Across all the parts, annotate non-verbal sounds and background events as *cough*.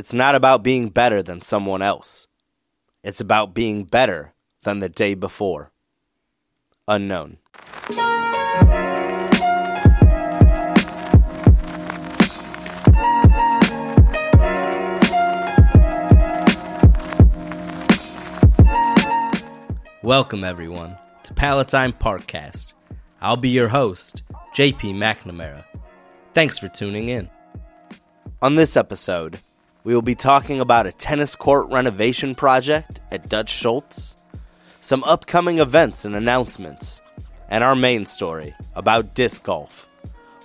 It's not about being better than someone else. It's about being better than the day before. Unknown. Welcome, everyone, to Palatine Parkcast. I'll be your host, JP McNamara. Thanks for tuning in. On this episode, we will be talking about a tennis court renovation project at Dutch Schultz, some upcoming events and announcements, and our main story about disc golf.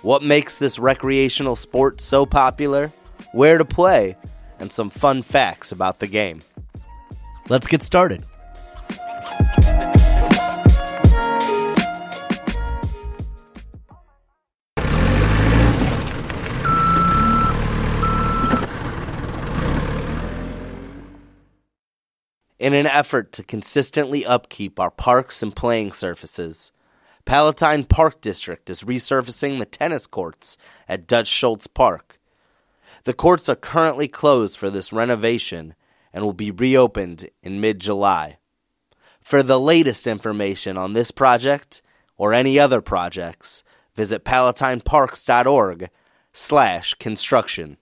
What makes this recreational sport so popular, where to play, and some fun facts about the game. Let's get started. In an effort to consistently upkeep our parks and playing surfaces, Palatine Park District is resurfacing the tennis courts at Dutch Schultz Park. The courts are currently closed for this renovation and will be reopened in mid July. For the latest information on this project or any other projects, visit palatineparks.org slash construction.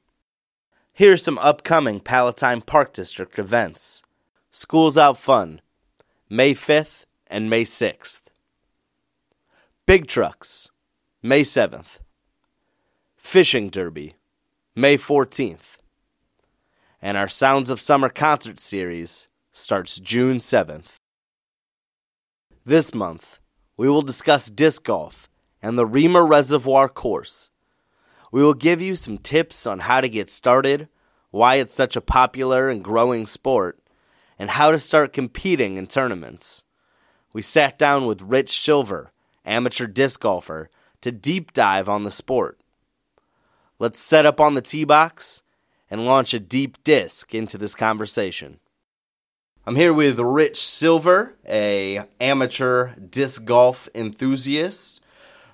Here are some upcoming Palatine Park District events. Schools Out Fun, May 5th and May 6th. Big Trucks, May 7th. Fishing Derby, May 14th. And our Sounds of Summer concert series starts June 7th. This month, we will discuss disc golf and the Reamer Reservoir course. We will give you some tips on how to get started, why it's such a popular and growing sport, and how to start competing in tournaments. We sat down with Rich Silver, amateur disc golfer, to deep dive on the sport. Let's set up on the tee box and launch a deep disc into this conversation. I'm here with Rich Silver, a amateur disc golf enthusiast.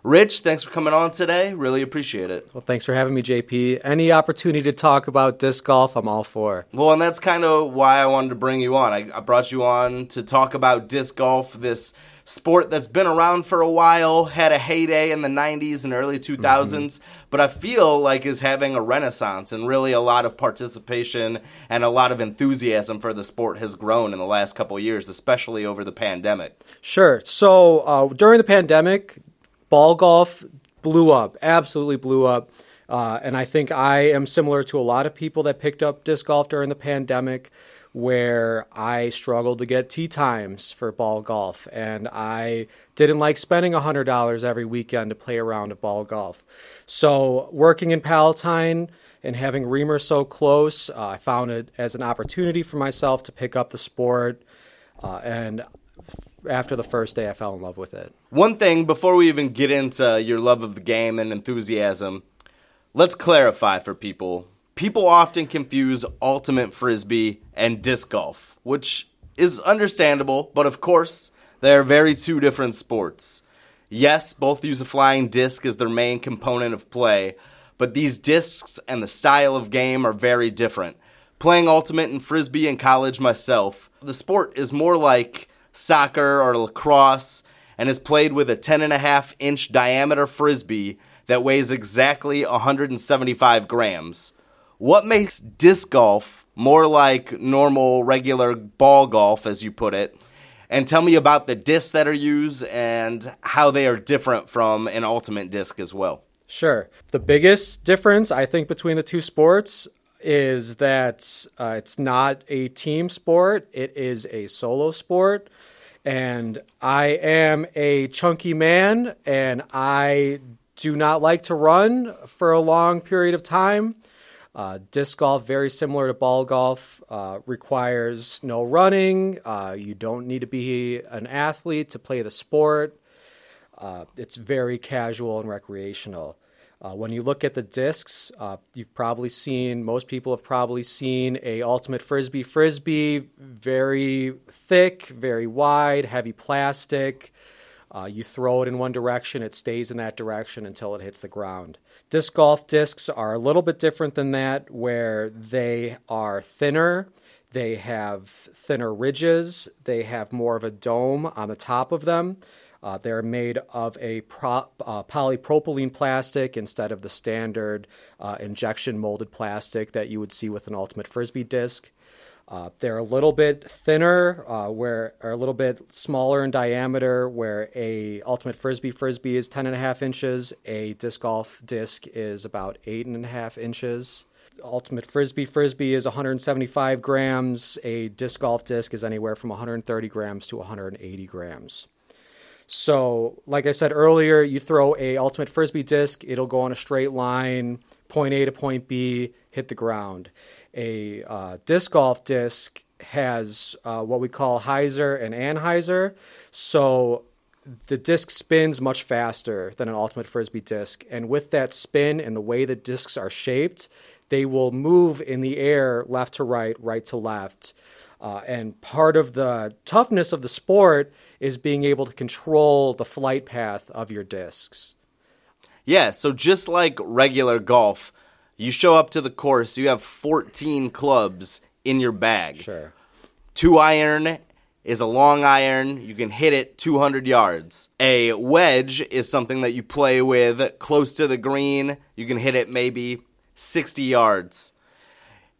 Rich, thanks for coming on today. Really appreciate it. Well, thanks for having me, JP. Any opportunity to talk about disc golf, I'm all for. Well, and that's kind of why I wanted to bring you on. I, I brought you on to talk about disc golf, this sport that's been around for a while, had a heyday in the 90s and early 2000s, mm-hmm. but I feel like is having a renaissance and really a lot of participation and a lot of enthusiasm for the sport has grown in the last couple years, especially over the pandemic. Sure. So uh, during the pandemic, ball golf blew up, absolutely blew up. Uh, and I think I am similar to a lot of people that picked up disc golf during the pandemic, where I struggled to get tee times for ball golf. And I didn't like spending $100 every weekend to play a round of ball golf. So, working in Palatine and having Reamer so close, uh, I found it as an opportunity for myself to pick up the sport. Uh, and after the first day, I fell in love with it. One thing before we even get into your love of the game and enthusiasm, let's clarify for people. People often confuse ultimate frisbee and disc golf, which is understandable, but of course, they are very two different sports. Yes, both use a flying disc as their main component of play, but these discs and the style of game are very different. Playing ultimate and frisbee in college myself, the sport is more like soccer or lacrosse and is played with a 10.5 inch diameter frisbee that weighs exactly 175 grams. What makes disc golf more like normal, regular ball golf, as you put it? And tell me about the discs that are used and how they are different from an ultimate disc as well. Sure. The biggest difference, I think, between the two sports is that uh, it's not a team sport, it is a solo sport. And I am a chunky man, and I do not like to run for a long period of time. Uh, disc golf, very similar to ball golf, uh, requires no running. Uh, you don't need to be an athlete to play the sport. Uh, it's very casual and recreational. Uh, when you look at the discs, uh, you've probably seen most people have probably seen a ultimate frisbee frisbee, very thick, very wide, heavy plastic. Uh, you throw it in one direction, it stays in that direction until it hits the ground. Disc golf discs are a little bit different than that, where they are thinner. They have thinner ridges. They have more of a dome on the top of them. Uh, they're made of a uh, polypropylene plastic instead of the standard uh, injection molded plastic that you would see with an Ultimate Frisbee disc. Uh, they're a little bit thinner, uh, where are a little bit smaller in diameter. Where a ultimate frisbee frisbee is ten and a half inches, a disc golf disc is about eight and a half inches. Ultimate frisbee frisbee is 175 grams. A disc golf disc is anywhere from 130 grams to 180 grams. So, like I said earlier, you throw a ultimate frisbee disc, it'll go on a straight line, point A to point B, hit the ground a uh, disc golf disc has uh, what we call hyzer and anhyzer. So the disc spins much faster than an ultimate frisbee disc. And with that spin and the way the discs are shaped, they will move in the air left to right, right to left. Uh, and part of the toughness of the sport is being able to control the flight path of your discs. Yeah, so just like regular golf, you show up to the course, you have 14 clubs in your bag. Sure. Two iron is a long iron. You can hit it 200 yards. A wedge is something that you play with close to the green. You can hit it maybe 60 yards.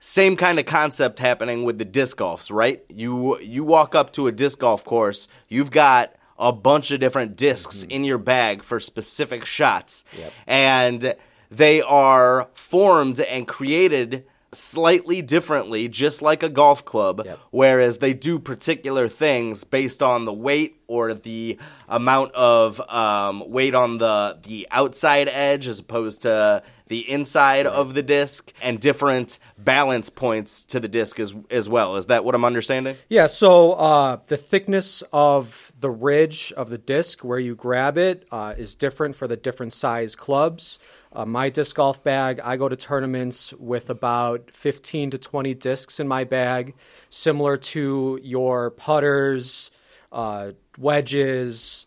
Same kind of concept happening with the disc golfs, right? You you walk up to a disc golf course, you've got a bunch of different discs mm-hmm. in your bag for specific shots. Yep. And they are formed and created slightly differently, just like a golf club, yep. whereas they do particular things based on the weight or the amount of um, weight on the the outside edge as opposed to the inside right. of the disc and different balance points to the disc as as well. Is that what I'm understanding? Yeah. So uh, the thickness of the ridge of the disc where you grab it uh, is different for the different size clubs. Uh, my disc golf bag, I go to tournaments with about 15 to 20 discs in my bag, similar to your putters, uh, wedges,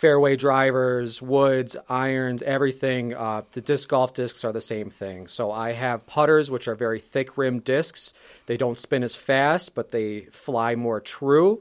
fairway drivers, woods, irons, everything. Uh, the disc golf discs are the same thing. So I have putters, which are very thick rimmed discs. They don't spin as fast, but they fly more true.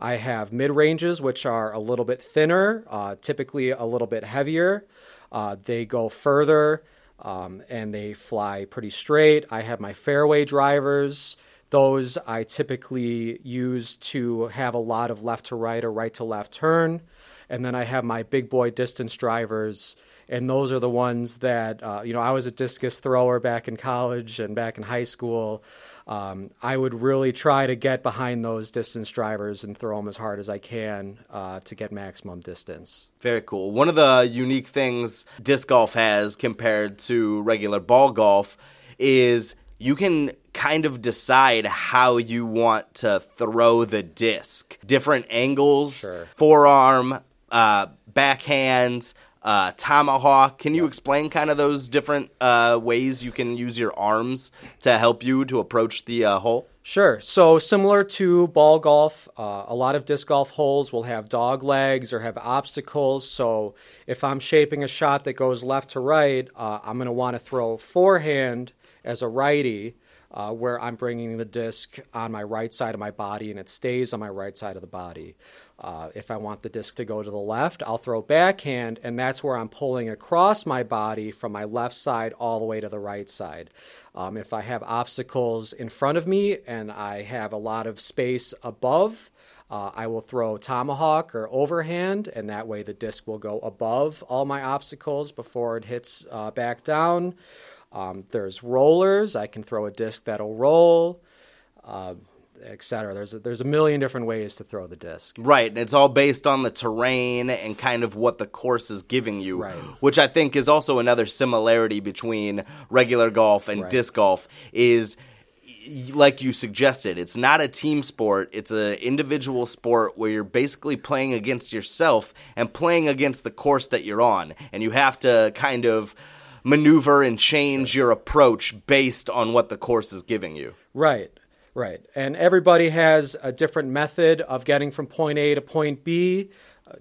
I have mid ranges, which are a little bit thinner, uh, typically a little bit heavier. Uh, they go further um, and they fly pretty straight. I have my fairway drivers. Those I typically use to have a lot of left to right or right to left turn and then I have my big boy distance drivers, and those are the ones that uh, you know. I was a discus thrower back in college and back in high school. Um, I would really try to get behind those distance drivers and throw them as hard as I can uh, to get maximum distance. Very cool. One of the unique things disc golf has compared to regular ball golf is you can kind of decide how you want to throw the disc. Different angles, sure. forearm, uh, backhand, uh, tomahawk. Can you explain kind of those different uh, ways you can use your arms to help you to approach the uh, hole? Sure. So, similar to ball golf, uh, a lot of disc golf holes will have dog legs or have obstacles. So, if I'm shaping a shot that goes left to right, uh, I'm going to want to throw forehand as a righty. Uh, where I'm bringing the disc on my right side of my body and it stays on my right side of the body. Uh, if I want the disc to go to the left, I'll throw backhand, and that's where I'm pulling across my body from my left side all the way to the right side. Um, if I have obstacles in front of me and I have a lot of space above, uh, I will throw tomahawk or overhand, and that way the disc will go above all my obstacles before it hits uh, back down. Um, there's rollers. I can throw a disc that'll roll. Uh, etc. There's a, there's a million different ways to throw the disc. Right, and it's all based on the terrain and kind of what the course is giving you, right. which I think is also another similarity between regular golf and right. disc golf is like you suggested, it's not a team sport. It's an individual sport where you're basically playing against yourself and playing against the course that you're on. And you have to kind of maneuver and change sure. your approach based on what the course is giving you. Right. Right. And everybody has a different method of getting from point A to point B.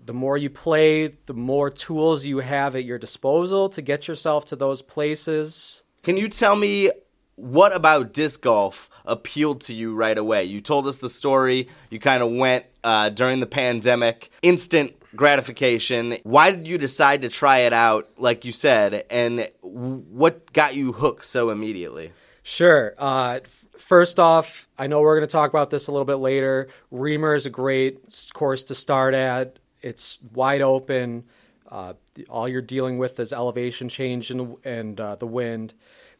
The more you play, the more tools you have at your disposal to get yourself to those places. Can you tell me what about disc golf appealed to you right away? You told us the story. You kind of went uh, during the pandemic, instant gratification. Why did you decide to try it out, like you said, and what got you hooked so immediately? Sure. Uh, first off, I know we're going to talk about this a little bit later. Reamer is a great course to start at. It's wide open. Uh, all you're dealing with is elevation change and, and uh, the wind.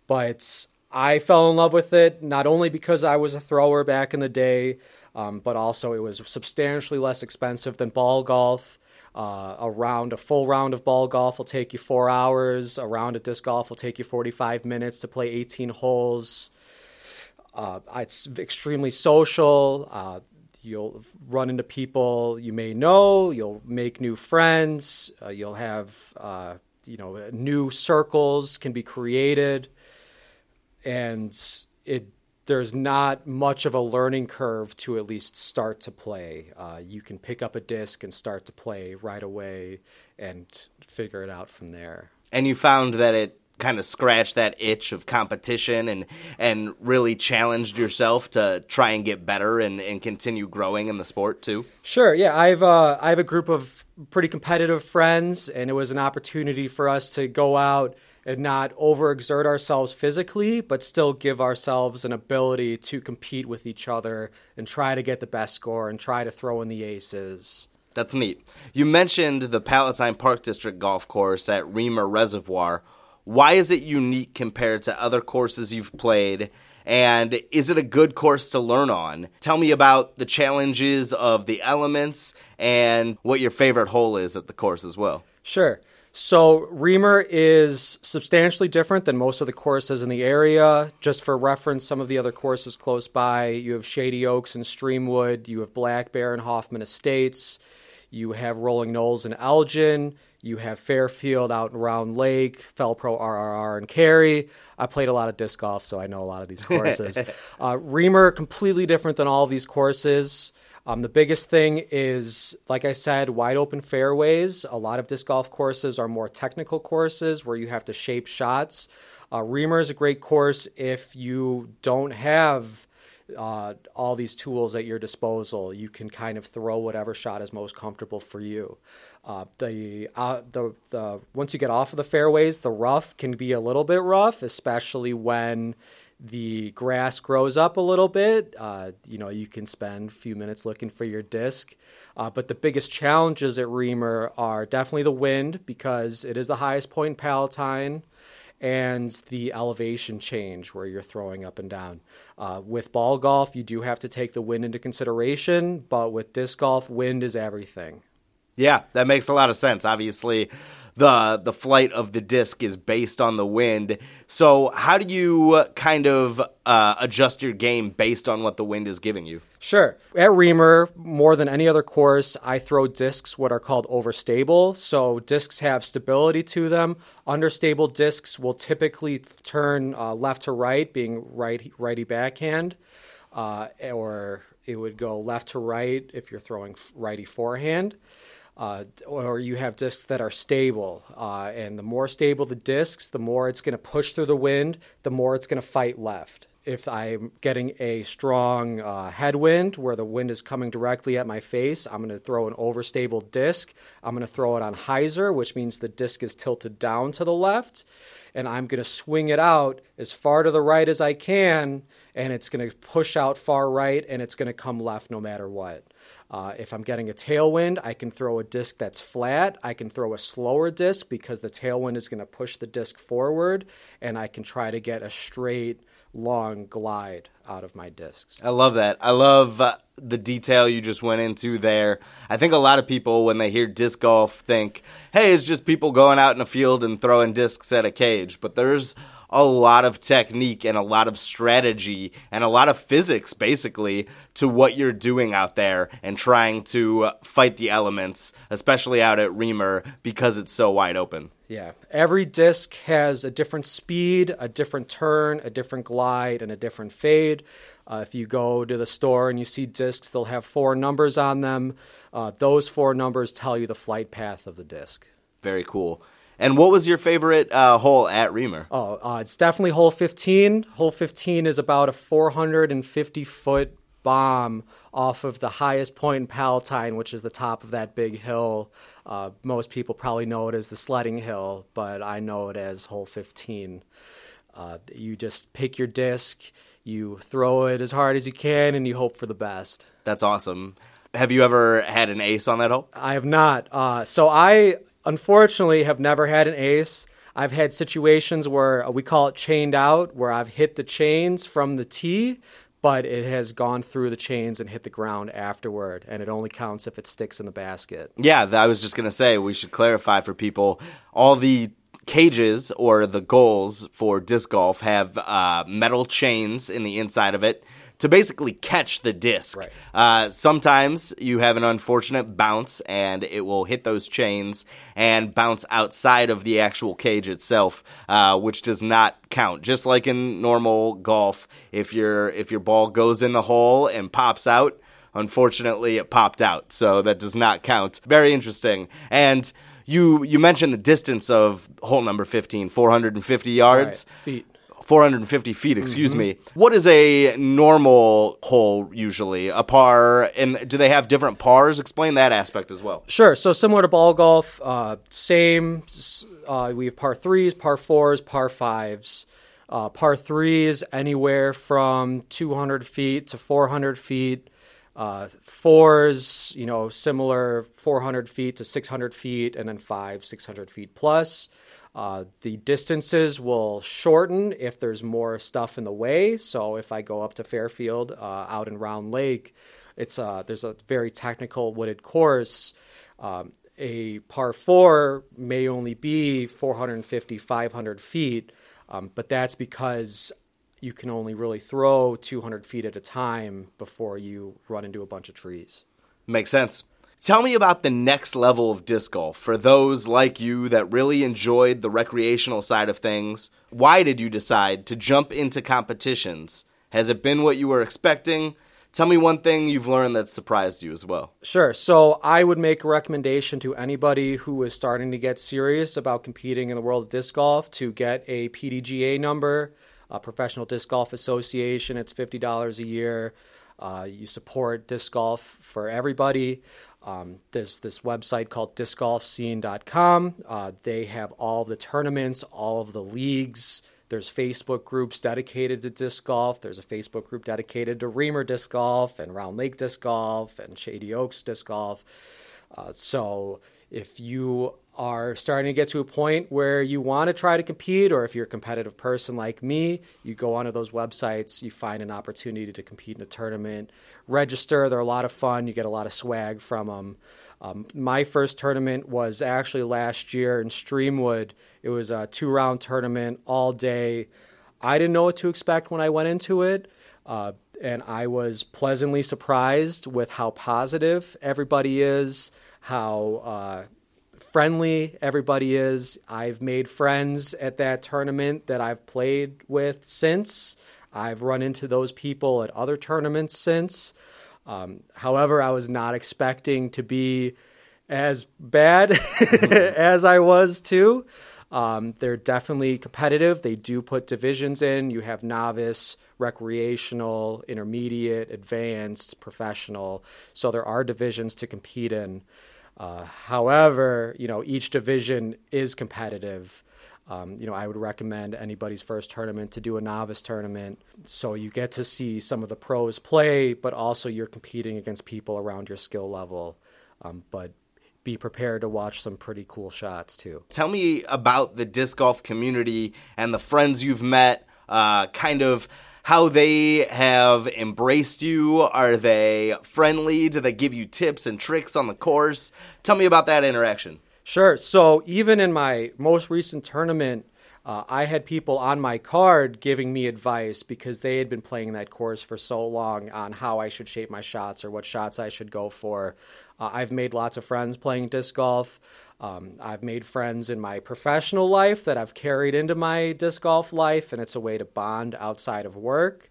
But I fell in love with it not only because I was a thrower back in the day, um, but also it was substantially less expensive than ball golf. Uh, a round, a full round of ball golf will take you four hours. A round of disc golf will take you 45 minutes to play 18 holes. Uh, it's extremely social. Uh, you'll run into people you may know. You'll make new friends. Uh, you'll have, uh, you know, new circles can be created, and it there's not much of a learning curve to at least start to play. Uh, you can pick up a disc and start to play right away and figure it out from there. And you found that it kind of scratched that itch of competition and and really challenged yourself to try and get better and, and continue growing in the sport too? Sure, yeah. I've uh, I have a group of pretty competitive friends and it was an opportunity for us to go out and not overexert ourselves physically, but still give ourselves an ability to compete with each other and try to get the best score and try to throw in the aces. That's neat. You mentioned the Palatine Park District golf course at Reamer Reservoir. Why is it unique compared to other courses you've played? And is it a good course to learn on? Tell me about the challenges of the elements and what your favorite hole is at the course as well. Sure. So Reamer is substantially different than most of the courses in the area. Just for reference, some of the other courses close by, you have Shady Oaks and Streamwood, you have Black Bear and Hoffman Estates, you have Rolling Knolls and Elgin, you have Fairfield out in Round Lake, Felpro RRR and Cary. I played a lot of disc golf, so I know a lot of these *laughs* courses. uh, Reamer, completely different than all of these courses. Um, the biggest thing is, like I said, wide open fairways. A lot of disc golf courses are more technical courses where you have to shape shots. Uh, Reamer is a great course if you don't have uh, all these tools at your disposal. You can kind of throw whatever shot is most comfortable for you. Uh, the, uh, the the once you get off of the fairways, the rough can be a little bit rough, especially when the grass grows up a little bit. Uh, you know, you can spend a few minutes looking for your disc. Uh, but the biggest challenges at Reamer are definitely the wind because it is the highest point in Palatine and the elevation change where you're throwing up and down. Uh, with ball golf, you do have to take the wind into consideration, but with disc golf, wind is everything. Yeah, that makes a lot of sense. Obviously, the the flight of the disc is based on the wind. So how do you kind of uh, adjust your game based on what the wind is giving you? Sure. At Reamer, more than any other course, I throw discs what are called overstable. So discs have stability to them. Understable discs will typically turn uh, left to right, being right righty backhand, uh, or it would go left to right if you're throwing righty forehand uh, or you have discs that are stable. Uh, and the more stable the discs, the more it's going to push through the wind, the more it's going to fight left. If I'm getting a strong uh, headwind where the wind is coming directly at my face, I'm going to throw an overstable disc. I'm going to throw it on hyzer, which means the disc is tilted down to the left. And I'm going to swing it out as far to the right as I can, and it's going to push out far right, and it's going to come left no matter what. Uh, if I'm getting a tailwind, I can throw a disc that's flat. I can throw a slower disc because the tailwind is going to push the disc forward, and I can try to get a straight, long glide out of my discs. I love that. I love uh, the detail you just went into there. I think a lot of people, when they hear disc golf, think, hey, it's just people going out in a field and throwing discs at a cage. But there's a lot of technique and a lot of strategy and a lot of physics basically to what you're doing out there and trying to fight the elements, especially out at Reamer because it's so wide open. Yeah. Every disc has a different speed, a different turn, a different glide, and a different fade. Uh, if you go to the store and you see discs, they'll have four numbers on them. Uh, those four numbers tell you the flight path of the disc. Very cool. And what was your favorite uh, hole at Reamer? Oh, uh, it's definitely hole 15. Hole 15 is about a 450 foot bomb off of the highest point in Palatine, which is the top of that big hill. Uh, most people probably know it as the sledding hill, but I know it as hole 15. Uh, you just pick your disc, you throw it as hard as you can, and you hope for the best. That's awesome. Have you ever had an ace on that hole? I have not. Uh, so I unfortunately have never had an ace. I've had situations where we call it chained out, where I've hit the chains from the tee, but it has gone through the chains and hit the ground afterward, and it only counts if it sticks in the basket. Yeah, I was just going to say we should clarify for people all the cages or the goals for disc golf have uh, metal chains in the inside of it to basically catch the disc. Right. Uh, sometimes you have an unfortunate bounce and it will hit those chains and bounce outside of the actual cage itself, uh, which does not count. Just like in normal golf, if your if your ball goes in the hole and pops out, unfortunately it popped out, so that does not count. Very interesting. And you you mentioned the distance of hole number 15, 450 yards. Right. Feet. 450 feet, excuse me. What is a normal hole usually? A par, and do they have different pars? Explain that aspect as well. Sure. So similar to ball golf, uh, same. Uh, we have par threes, par fours, par fives. Uh, par threes anywhere from 200 feet to 400 feet. Uh, fours, you know, similar 400 feet to 600 feet, and then five, 600 feet plus. Uh, the distances will shorten if there's more stuff in the way. So if I go up to Fairfield uh, out in Round Lake, it's uh, there's a very technical wooded course. Um, a par four may only be 450, 500 feet, um, but that's because you can only really throw 200 feet at a time before you run into a bunch of trees. Makes sense. Tell me about the next level of disc golf for those like you that really enjoyed the recreational side of things. Why did you decide to jump into competitions? Has it been what you were expecting? Tell me one thing you've learned that surprised you as well. Sure. So I would make a recommendation to anybody who is starting to get serious about competing in the world of disc golf to get a PDGA number, a Professional Disc Golf Association. It's $50 a year. Uh, you support disc golf for everybody. Um, there's this website called discgolfscene.com. Uh, they have all the tournaments, all of the leagues. There's Facebook groups dedicated to disc golf. There's a Facebook group dedicated to Reamer disc golf and Round Lake disc golf and Shady Oaks disc golf. Uh, so if you are starting to get to a point where you want to try to compete, or if you're a competitive person like me, you go onto those websites, you find an opportunity to compete in a tournament, register. They're a lot of fun. You get a lot of swag from them. Um, my first tournament was actually last year in Streamwood. It was a two round tournament all day. I didn't know what to expect when I went into it. Uh, and I was pleasantly surprised with how positive everybody is, how uh, friendly everybody is. I've made friends at that tournament that I've played with since. I've run into those people at other tournaments since. Um, however, I was not expecting to be as bad *laughs* as I was too. Um, they're definitely competitive. They do put divisions in. You have novice, recreational, intermediate, advanced, professional. So there are divisions to compete in. Uh, however, you know each division is competitive. Um, you know, I would recommend anybody's first tournament to do a novice tournament so you get to see some of the pros play, but also you're competing against people around your skill level. Um, but be prepared to watch some pretty cool shots too. Tell me about the disc golf community and the friends you've met, uh, kind of how they have embraced you. Are they friendly? Do they give you tips and tricks on the course? Tell me about that interaction. Sure. So even in my most recent tournament, Uh, I had people on my card giving me advice because they had been playing that course for so long on how I should shape my shots or what shots I should go for. Uh, I've made lots of friends playing disc golf. Um, I've made friends in my professional life that I've carried into my disc golf life, and it's a way to bond outside of work.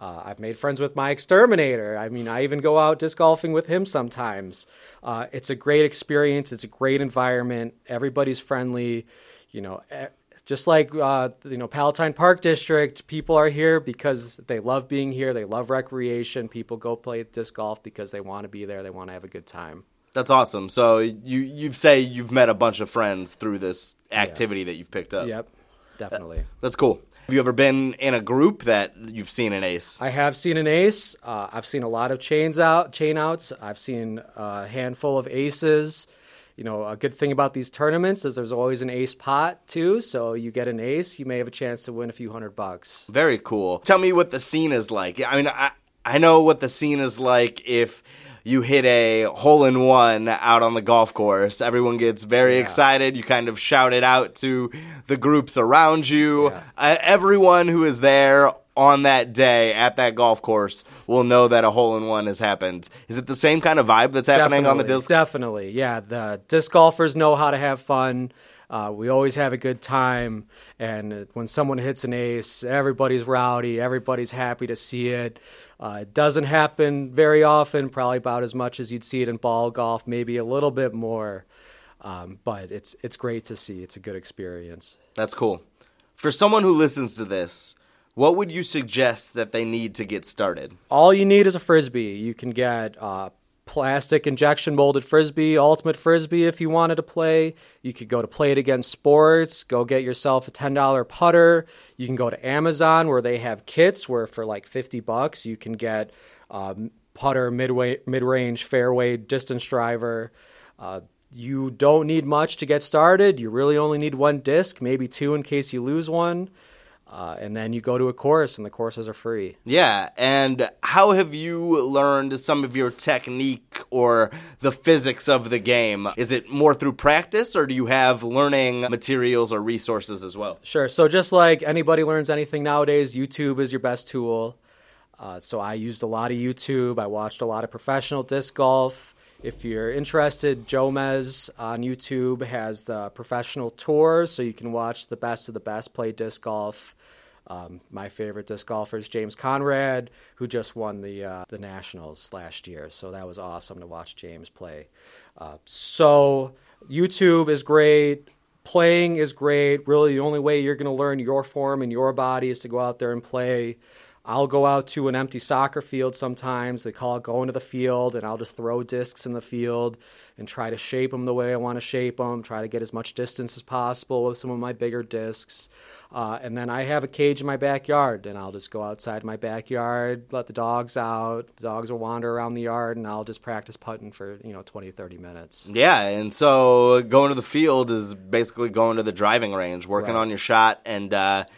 Uh, I've made friends with my exterminator. I mean, I even go out disc golfing with him sometimes. Uh, it's a great experience. It's a great environment. Everybody's friendly. You know, just like uh, you know Palatine Park District, people are here because they love being here. They love recreation. People go play disc golf because they want to be there. They want to have a good time. That's awesome. So you you say you've met a bunch of friends through this activity yeah. that you've picked up. Yep, definitely. That's cool. Have you ever been in a group that you've seen an ace? I have seen an ace. Uh, I've seen a lot of chains out, chain outs. I've seen a handful of aces you know, a good thing about these tournaments is there's always an ace pot too. So you get an ace, you may have a chance to win a few hundred bucks. Very cool. Tell me what the scene is like. I mean, I I know what the scene is like if you hit a hole in one out on the golf course. Everyone gets very yeah. excited. You kind of shout it out to the groups around you. Yeah. Uh, everyone who is there on that day at that golf course will know that a hole in one has happened. Is it the same kind of vibe that's happening definitely, on the disc? Definitely, yeah. The disc golfers know how to have fun. Uh, we always have a good time, and when someone hits an ace, everybody's rowdy. Everybody's happy to see it. Uh, it doesn't happen very often, probably about as much as you'd see it in ball golf, maybe a little bit more. Um, but it's it's great to see. It's a good experience. That's cool. For someone who listens to this what would you suggest that they need to get started? All you need is a frisbee. You can get uh, plastic injection molded frisbee, ultimate frisbee if you wanted to play. You could go to Play It Again Sports, go get yourself a $10 putter. You can go to Amazon where they have kits where for like 50 bucks you can get um, putter, midway, mid-range, fairway, distance driver. Uh, you don't need much to get started. You really only need one disc, maybe two in case you lose one. Uh, and then you go to a course, and the courses are free. Yeah. And how have you learned some of your technique or the physics of the game? Is it more through practice, or do you have learning materials or resources as well? Sure. So, just like anybody learns anything nowadays, YouTube is your best tool. Uh, so, I used a lot of YouTube. I watched a lot of professional disc golf. If you're interested, Jomez on YouTube has the professional tour, so you can watch the best of the best play disc golf. Um, my favorite disc golfer is James Conrad, who just won the uh, the Nationals last year. So that was awesome to watch James play. Uh, so YouTube is great. Playing is great. Really, the only way you're going to learn your form and your body is to go out there and play. I'll go out to an empty soccer field sometimes. They call it going to the field, and I'll just throw discs in the field and try to shape them the way I want to shape them, try to get as much distance as possible with some of my bigger discs. Uh, and then I have a cage in my backyard, and I'll just go outside my backyard, let the dogs out. The dogs will wander around the yard, and I'll just practice putting for, you know, 20, 30 minutes. Yeah, and so going to the field is basically going to the driving range, working right. on your shot, and uh, –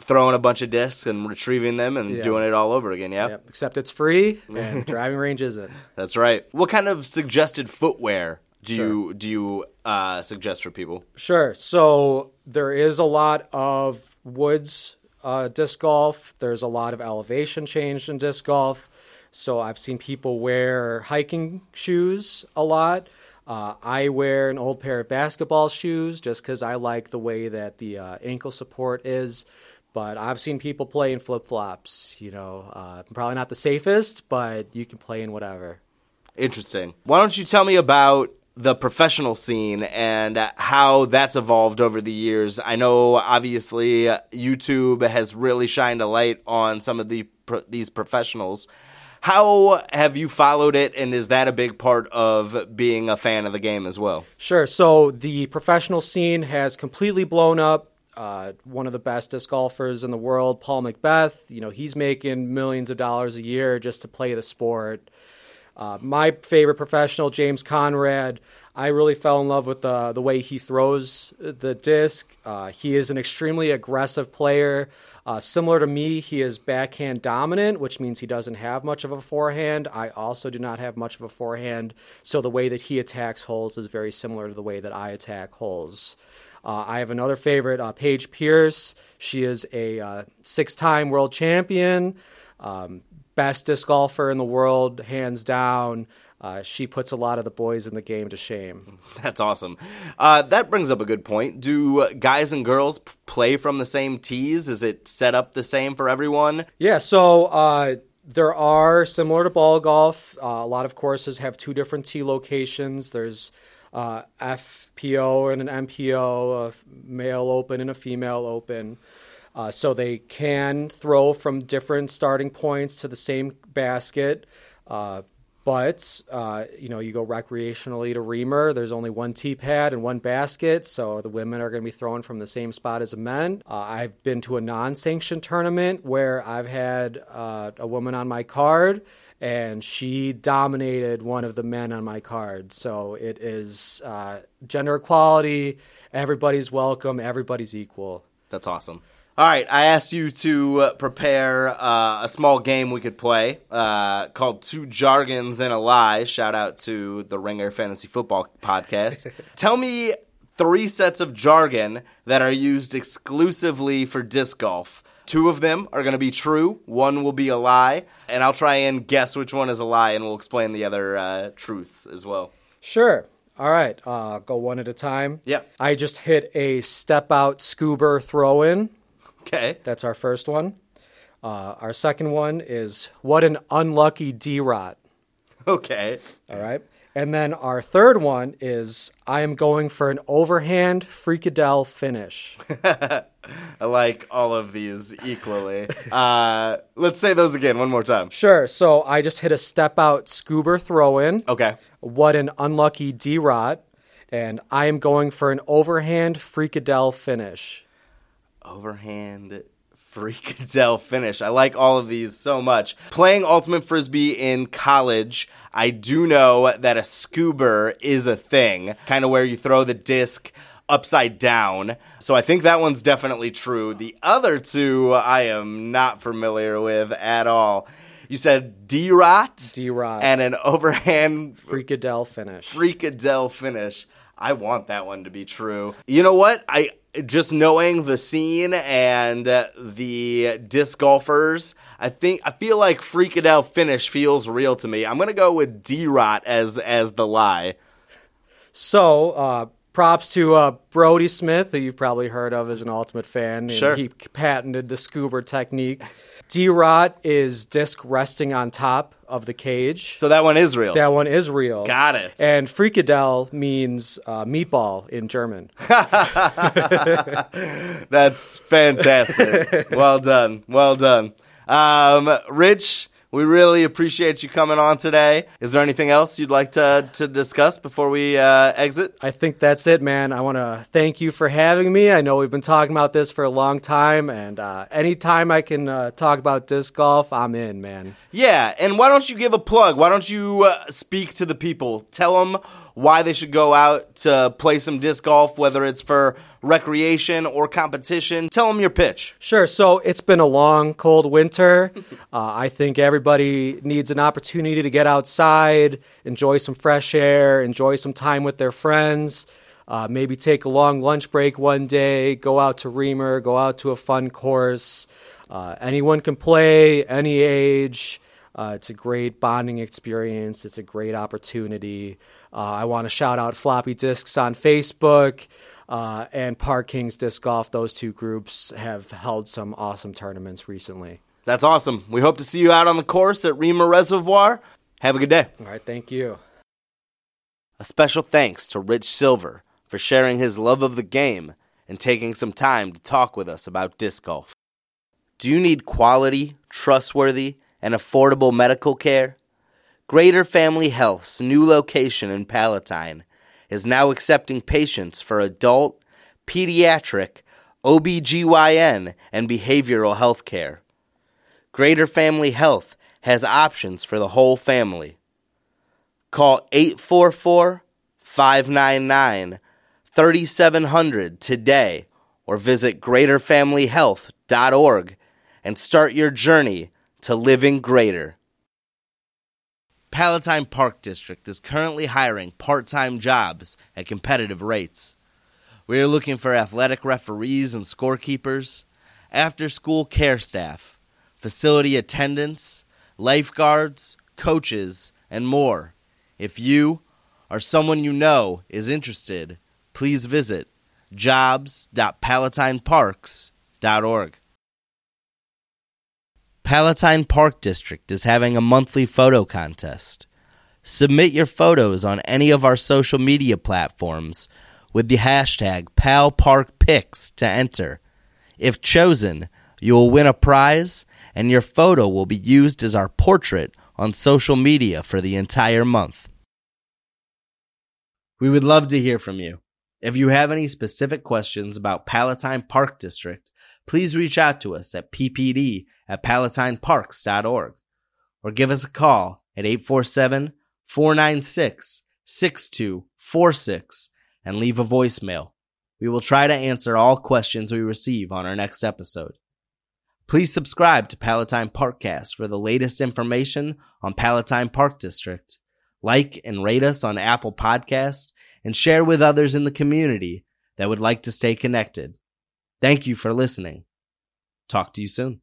throwing a bunch of discs and retrieving them and yeah. doing it all over again. Yeah. Yep. Except it's free *laughs* and driving range isn't. That's right. What kind of suggested footwear do sure. you do you uh, suggest for people? Sure. So there is a lot of woods uh, disc golf. There's a lot of elevation change in disc golf. So I've seen people wear hiking shoes a lot. Uh, I wear an old pair of basketball shoes just because I like the way that the uh, ankle support is. But I've seen people play in flip flops. You know, uh, probably not the safest, but you can play in whatever. Interesting. Why don't you tell me about the professional scene and how that's evolved over the years? I know, obviously, YouTube has really shined a light on some of the these professionals. How have you followed it, and is that a big part of being a fan of the game as well? Sure. So the professional scene has completely blown up uh, one of the best disc golfers in the world, Paul McBeth. You know, he's making millions of dollars a year just to play the sport. Uh, my favorite professional, James Conrad, I really fell in love with the, the way he throws the disc. Uh, he is an extremely aggressive player. Uh, similar to me, he is backhand dominant, which means he doesn't have much of a forehand. I also do not have much of a forehand, so the way that he attacks holes is very similar to the way that I attack holes. Uh, I have another favorite, uh, Paige Pierce. She is a uh, six time world champion, um, best disc golfer in the world, hands down. Uh, she puts a lot of the boys in the game to shame. *laughs* That's awesome. Uh, that brings up a good point. Do guys and girls p- play from the same tees? Is it set up the same for everyone? Yeah, so uh, there are similar to ball golf. Uh, a lot of courses have two different tee locations. There's uh, FPO and an MPO, a male open and a female open. Uh, so they can throw from different starting points to the same basket. Uh, but uh, you know, you go recreationally to Reamer. There's only one tee pad and one basket, so the women are going to be throwing from the same spot as the men. Uh, I've been to a non-sanctioned tournament where I've had uh, a woman on my card, and she dominated one of the men on my card. So it is uh, gender equality. Everybody's welcome. Everybody's equal. That's awesome. All right, I asked you to uh, prepare uh, a small game we could play uh, called Two Jargons and a Lie. Shout out to the Ringer Fantasy Football Podcast. *laughs* Tell me three sets of jargon that are used exclusively for disc golf. Two of them are going to be true, one will be a lie, and I'll try and guess which one is a lie, and we'll explain the other uh, truths as well. Sure. All right. Uh, go one at a time. Yeah. I just hit a step out scuba throw in. Okay. That's our first one. Uh, our second one is what an unlucky D rot. Okay. All right. And then our third one is I am going for an overhand freakadelle finish. *laughs* I like all of these equally. uh, let's say those again one more time. Sure. So I just hit a step out scuba throw in. Okay. What an unlucky D rot. And I am going for an overhand freakadelle finish. Overhand freakadelle *laughs* finish. I like all of these so much. Playing Ultimate Frisbee in college, I do know that a scuba is a thing, kind of where you throw the disc upside down. So I think that one's definitely true. The other two I am not familiar with at all. You said D-Rot? D-Rot. And an overhand Freakadelle finish. freakadelle finish. I want that one to be true. You know what? I just knowing the scene and the disc golfers, I think I feel like freaking out finish feels real to me. I'm gonna go with D Rot as as the lie. So, uh, props to uh, Brodie Smith, who you've probably heard of as an Ultimate fan. Sure. He patented the scuba technique. D Rot is disc resting on top of the cage. So that one is real. that one is real. Got it. And Freakadelle means uh, meatball in German. *laughs* That's fantastic. well done. Well done. Um, Rich, we really appreciate you coming on today. Is there anything else you'd like to to discuss before we uh, exit? I think that's it, man. I want to thank you for having me. I know we've been talking about this for a long time, and uh, anytime I can uh, talk about disc golf, I'm in, man. Yeah, and why don't you give a plug? Why don't you uh, speak to the people? Tell them why they should go out to play some disc golf, whether it's for recreation or competition. Tell them your pitch. Sure. So it's been a long, cold winter. *laughs* Uh, I think everybody needs an opportunity to get outside, enjoy some fresh air, enjoy some time with their friends. Uh, maybe take a long lunch break one day, go out to Reamer, go out to a fun course. Uh, anyone can play, any age. Uh, it's a great bonding experience. It's a great opportunity. Uh, I want to shout out Floppy Discs on Facebook uh, and Park Kings Disc Golf. Those two groups have held some awesome tournaments recently. That's awesome. We hope to see you out on the course at Reamer Reservoir. Have a good day. All right, thank you. A special thanks to Rich Silver for sharing his love of the game and taking some time to talk with us about disc golf. Do you need quality, trustworthy, and affordable medical care? Greater Family Health's new location in Palatine is now accepting patients for adult, pediatric, OBGYN, and behavioral health care. Greater Family Health has options for the whole family. Call 844 599 3700 today or visit greaterfamilyhealth.org and start your journey to living greater. Palatine Park District is currently hiring part time jobs at competitive rates. We are looking for athletic referees and scorekeepers, after school care staff, facility attendants, lifeguards, coaches, and more. If you or someone you know is interested, please visit jobs.palatineparks.org. Palatine Park District is having a monthly photo contest. Submit your photos on any of our social media platforms with the hashtag PalParkPics to enter. If chosen, you will win a prize and your photo will be used as our portrait on social media for the entire month. We would love to hear from you. If you have any specific questions about Palatine Park District, please reach out to us at ppd at palatineparks.org or give us a call at 847 496 6246 and leave a voicemail. We will try to answer all questions we receive on our next episode. Please subscribe to Palatine Parkcast for the latest information on Palatine Park District. Like and rate us on Apple Podcast and share with others in the community that would like to stay connected. Thank you for listening. Talk to you soon.